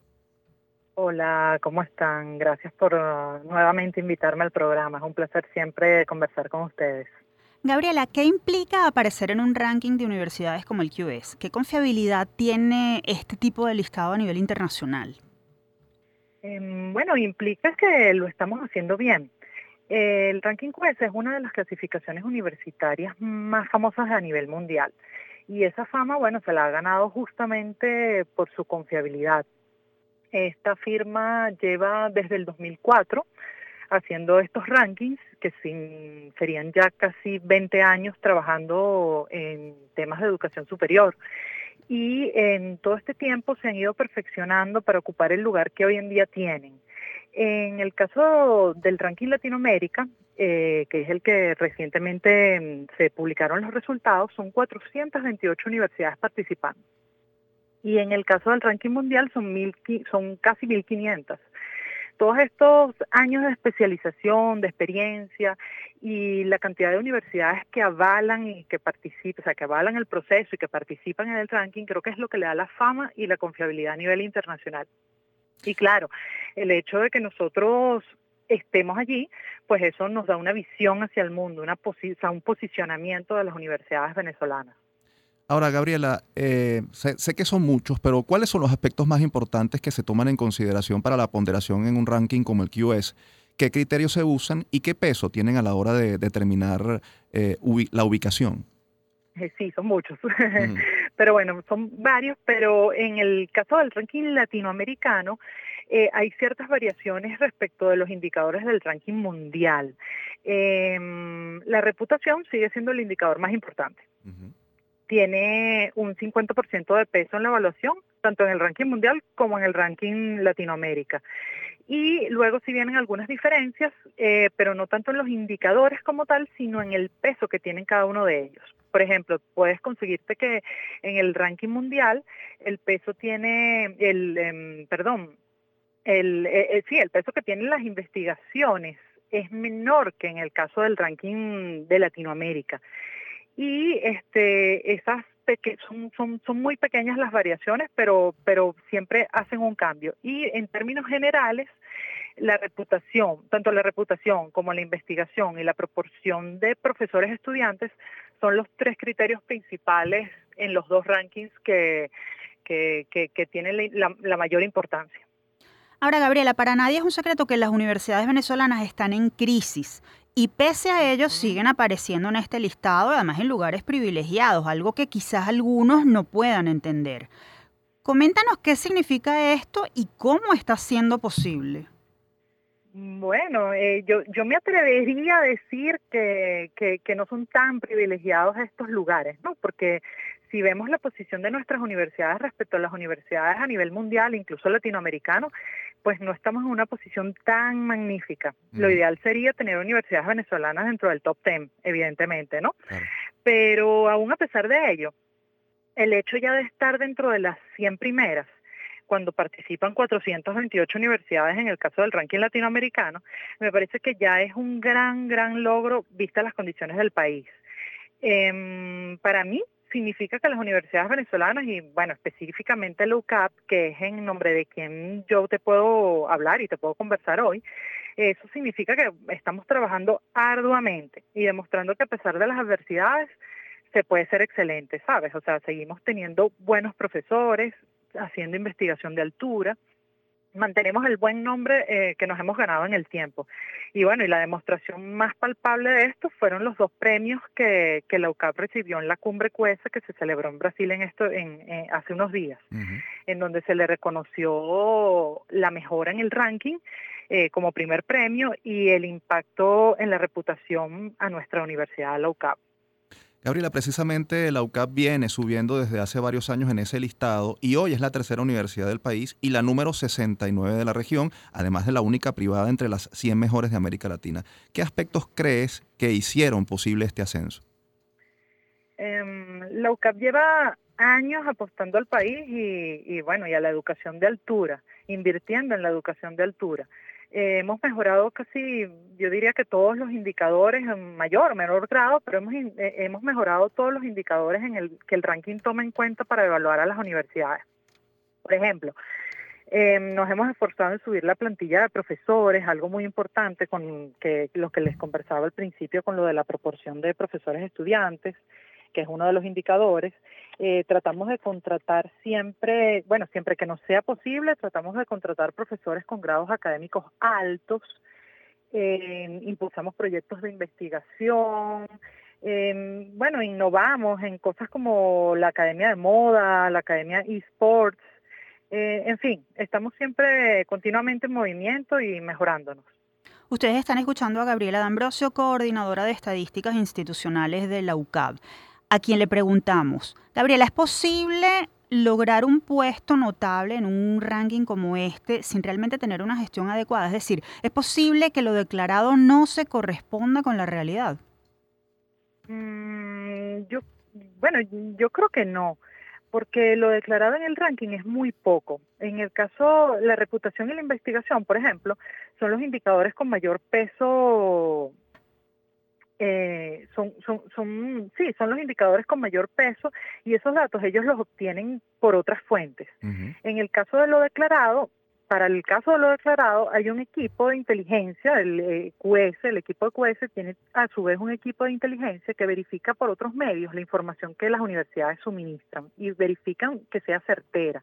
Hola, ¿cómo están? Gracias por uh, nuevamente invitarme al programa. Es un placer siempre conversar con ustedes. Gabriela, ¿qué implica aparecer en un ranking de universidades como el QS? ¿Qué confiabilidad tiene este tipo de listado a nivel internacional? Em, bueno, implica que lo estamos haciendo bien. El ranking QS es una de las clasificaciones universitarias más famosas a nivel mundial y esa fama, bueno, se la ha ganado justamente por su confiabilidad. Esta firma lleva desde el 2004 haciendo estos rankings, que serían ya casi 20 años trabajando en temas de educación superior y en todo este tiempo se han ido perfeccionando para ocupar el lugar que hoy en día tienen. En el caso del ranking Latinoamérica, eh, que es el que recientemente mm, se publicaron los resultados, son 428 universidades participando. Y en el caso del ranking mundial son, mil, son casi 1.500 todos estos años de especialización, de experiencia y la cantidad de universidades que avalan y que participan, o sea, que avalan el proceso y que participan en el ranking, creo que es lo que le da la fama y la confiabilidad a nivel internacional. Y claro, el hecho de que nosotros estemos allí, pues eso nos da una visión hacia el mundo, una un posicionamiento de las universidades venezolanas. Ahora, Gabriela, eh, sé, que son muchos, pero ¿cuáles son los aspectos más importantes que se toman en consideración para la ponderación en un ranking como el QS? ¿Qué criterios se usan y qué peso tienen a la hora de determinar eh, la ubicación? Eh, sí, son muchos. [LAUGHS] pero bueno, son varios, pero en el caso del ranking latinoamericano, hay ciertas variaciones respecto de los indicadores del ranking mundial. Em, la reputación sigue siendo el indicador más importante tiene un 50% de peso en la evaluación, tanto en el ranking mundial como en el ranking Latinoamérica. Y luego si vienen algunas diferencias, eh, pero no tanto en los indicadores como tal, sino en el peso que tienen cada uno de ellos. Por ejemplo, puedes conseguirte que en el ranking mundial el peso tiene, el, em, perdón, el, eh, eh, sí, el peso que tienen las investigaciones es menor que en el caso del ranking de Latinoamérica y este esas son, son, son muy pequeñas las variaciones, pero, pero siempre hacen un cambio. Y en términos generales, la reputación, tanto la reputación como la investigación y la proporción de profesores estudiantes son los tres criterios principales en los dos rankings que, que, que, tienen la, la mayor importancia. Ahora, Gabriela, para nadie es un secreto que las universidades venezolanas están en crisis y pese a ello siguen apareciendo en este listado, además en lugares privilegiados, algo que quizás algunos no puedan entender. Coméntanos qué significa esto y cómo está siendo posible. Bueno, eh, yo, yo me atrevería a decir que, que, no son tan privilegiados estos lugares, ¿no? Porque si vemos la posición de nuestras universidades respecto a las universidades a nivel mundial, incluso latinoamericano, pues no estamos en una posición tan magnífica. Lo ideal sería tener universidades venezolanas dentro del top 10, evidentemente, ¿no? Pero aún a pesar de ello, el hecho ya de estar dentro de las 100 primeras, cuando participan 428 universidades en el caso del ranking latinoamericano, me parece que ya es un gran, gran logro vista las condiciones del país. Em, para mí, significa que las universidades venezolanas y, bueno, específicamente el UCAP, que es en nombre de quien yo te puedo hablar y te puedo conversar hoy, eso significa que estamos trabajando arduamente y demostrando que a pesar de las adversidades se puede ser excelente, ¿sabes? O sea, seguimos teniendo buenos profesores, haciendo investigación de altura, mantenemos el buen nombre eh, que nos hemos ganado en el tiempo. Y bueno, y la demostración más palpable de esto fueron los dos premios que, que la UCAP recibió en la cumbre CUESA que se celebró en Brasil en esto en, hace unos días, en donde se le reconoció la mejora en el ranking eh, como primer premio y el impacto en la reputación a nuestra universidad, la UCAP. Gabriela, precisamente la UCAP viene subiendo desde hace varios años en ese listado y hoy es la tercera universidad del país y la número 69 de la región, además de la única privada entre las 100 mejores de América Latina. ¿Qué aspectos crees que hicieron posible este ascenso? Em, la UCAP lleva años apostando al país y, y, bueno, y a la educación de altura, invirtiendo en la educación de altura. Eh, hemos mejorado casi, yo diría que todos los indicadores en mayor o menor grado, pero hemos, eh, hemos mejorado todos los indicadores en el que el ranking toma en cuenta para evaluar a las universidades. Por ejemplo, eh, nos hemos esforzado en subir la plantilla de profesores, algo muy importante con que lo que les conversaba al principio con lo de la proporción de profesores estudiantes que es uno de los indicadores, eh, tratamos de contratar siempre, bueno, siempre que nos sea posible, tratamos de contratar profesores con grados académicos altos, eh, impulsamos proyectos de investigación, eh, bueno, innovamos en cosas como la Academia de Moda, la Academia eSports, en fin, estamos siempre continuamente en movimiento y mejorándonos. Ustedes están escuchando a Gabriela D'Ambrosio, coordinadora de estadísticas institucionales de la UCAB a quien le preguntamos, Gabriela, ¿es posible lograr un puesto notable en un ranking como este sin realmente tener una gestión adecuada? Es decir, ¿es posible que lo declarado no se corresponda con la realidad? Mm, yo, bueno, yo creo que no, porque lo declarado en el ranking es muy poco. En el caso, la reputación y la investigación, por ejemplo, son los indicadores con mayor peso eh, son, son, son, sí, son los indicadores con mayor peso y esos datos ellos los obtienen por otras fuentes. En el caso de lo declarado, para el caso de lo declarado, hay un equipo de inteligencia, el eh, QS, el equipo de QS tiene a su vez un equipo de inteligencia que verifica por otros medios la información que las universidades suministran y verifican que sea certera.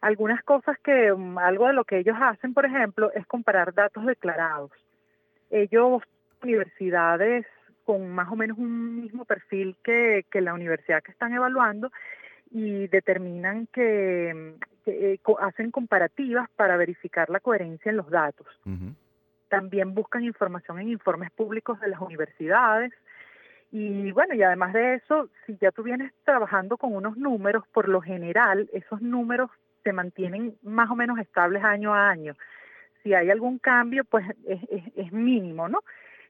Algunas cosas que, mm, algo de lo que ellos hacen, por ejemplo, es comparar datos declarados. Ellos universidades con más o menos un mismo perfil que, la universidad que están evaluando y determinan que, eh, hacen comparativas para verificar la coherencia en los datos. También buscan información en informes públicos de las universidades. Y bueno, y además de eso, si ya tú vienes trabajando con unos números, por lo general esos números se mantienen más o menos estables año a año. Si hay algún cambio, pues es, es mínimo, ¿no?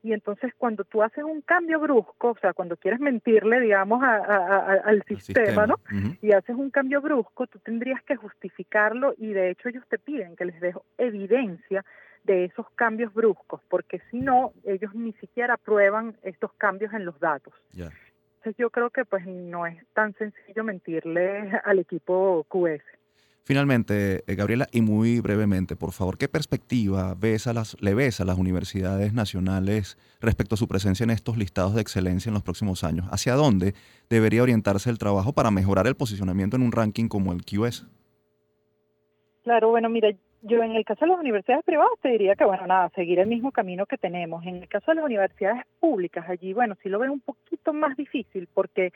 Y entonces cuando tú haces un cambio brusco, o sea, cuando quieres mentirle, digamos, al sistema, ¿no? Y haces un cambio brusco, tú tendrías que justificarlo y de hecho ellos te piden que les dejo evidencia de esos cambios bruscos, porque si no, ellos ni siquiera aprueban estos cambios en los datos. Entonces yo creo que pues no es tan sencillo mentirle al equipo QS. Finalmente, eh, Gabriela, y muy brevemente, por favor, ¿qué perspectiva ves a las, le ves a las universidades nacionales respecto a su presencia en estos listados de excelencia en los próximos años? ¿Hacia dónde debería orientarse el trabajo para mejorar el posicionamiento en un ranking como el QS? Claro, bueno, mira, yo en el caso de las universidades privadas te diría que, bueno, nada, seguir el mismo camino que tenemos. En el caso de las universidades públicas, allí, bueno, sí lo veo un poquito más difícil porque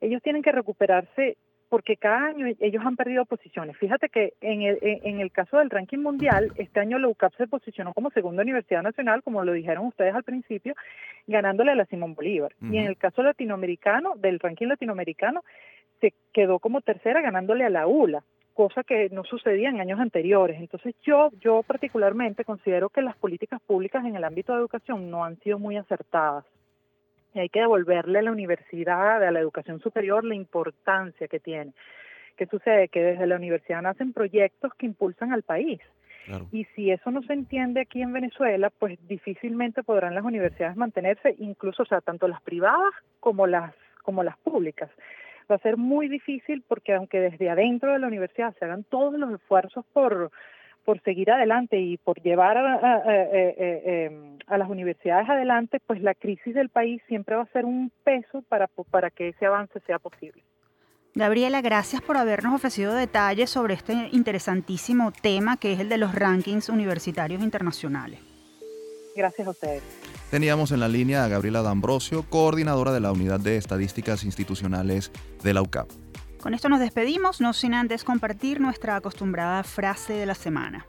ellos tienen que recuperarse porque cada año ellos han perdido posiciones. Fíjate que en el, en el caso del ranking mundial, este año la UCAP se posicionó como segunda universidad nacional, como lo dijeron ustedes al principio, ganándole a la Simón Bolívar. Y en el caso latinoamericano, del ranking latinoamericano, se quedó como tercera ganándole a la ULA cosa que no sucedía en años anteriores. Entonces yo, yo particularmente considero que las políticas públicas en el ámbito de educación no han sido muy acertadas y hay que devolverle a la universidad, a la educación superior, la importancia que tiene. ¿Qué sucede? Que desde la universidad nacen proyectos que impulsan al país. Y si eso no se entiende aquí en Venezuela, pues difícilmente podrán las universidades mantenerse, incluso, o sea, tanto las privadas como las, como las públicas. Va a ser muy difícil porque aunque desde adentro de la universidad se hagan todos los esfuerzos por, por seguir adelante y por llevar a, em, a, las universidades adelante, pues la crisis del país siempre va a ser un peso para, para que ese avance sea posible. Gabriela, gracias por habernos ofrecido detalles sobre este interesantísimo tema que es el de los rankings universitarios internacionales. Gracias a ustedes. Teníamos en la línea a Gabriela D'Ambrosio, coordinadora de la Unidad de Estadísticas Institucionales de la UCAP. Con esto nos despedimos, no sin antes compartir nuestra acostumbrada frase de la semana.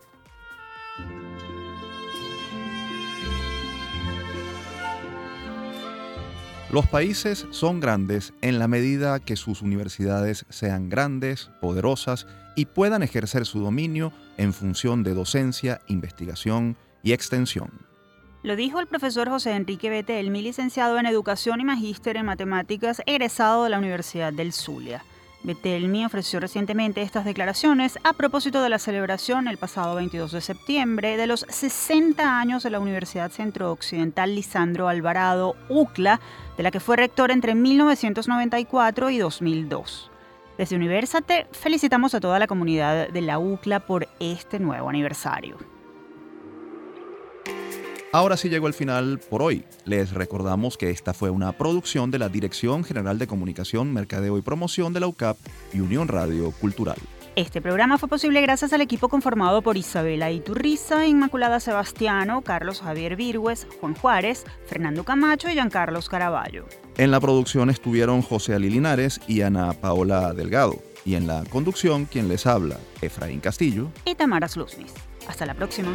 Los países son grandes en la medida que sus universidades sean grandes, poderosas y puedan ejercer su dominio en función de docencia, investigación y extensión. Lo dijo el profesor José Enrique Betelmi, licenciado en Educación y Magíster en Matemáticas, egresado de la Universidad del Zulia. Betelmi ofreció recientemente estas declaraciones a propósito de la celebración el pasado 22 de septiembre de los 60 años de la Universidad Centro Occidental Lisandro Alvarado, UCLA, de la que fue rector entre 1994 y 2002. Desde Universate felicitamos a toda la comunidad de la UCLA por este nuevo aniversario. Ahora sí llegó el final por hoy. Les recordamos que esta fue una producción de la Dirección General de Comunicación, Mercadeo y Promoción de la UCAP y Unión Radio Cultural. Este programa fue posible gracias al equipo conformado por Isabela Iturriza, Inmaculada Sebastiano, Carlos Javier Virgües, Juan Juárez, Fernando Camacho y Giancarlos Caraballo. En la producción estuvieron José Ali Linares y Ana Paola Delgado. Y en la conducción, quien les habla, Efraín Castillo y Tamara Sluznis. Hasta la próxima.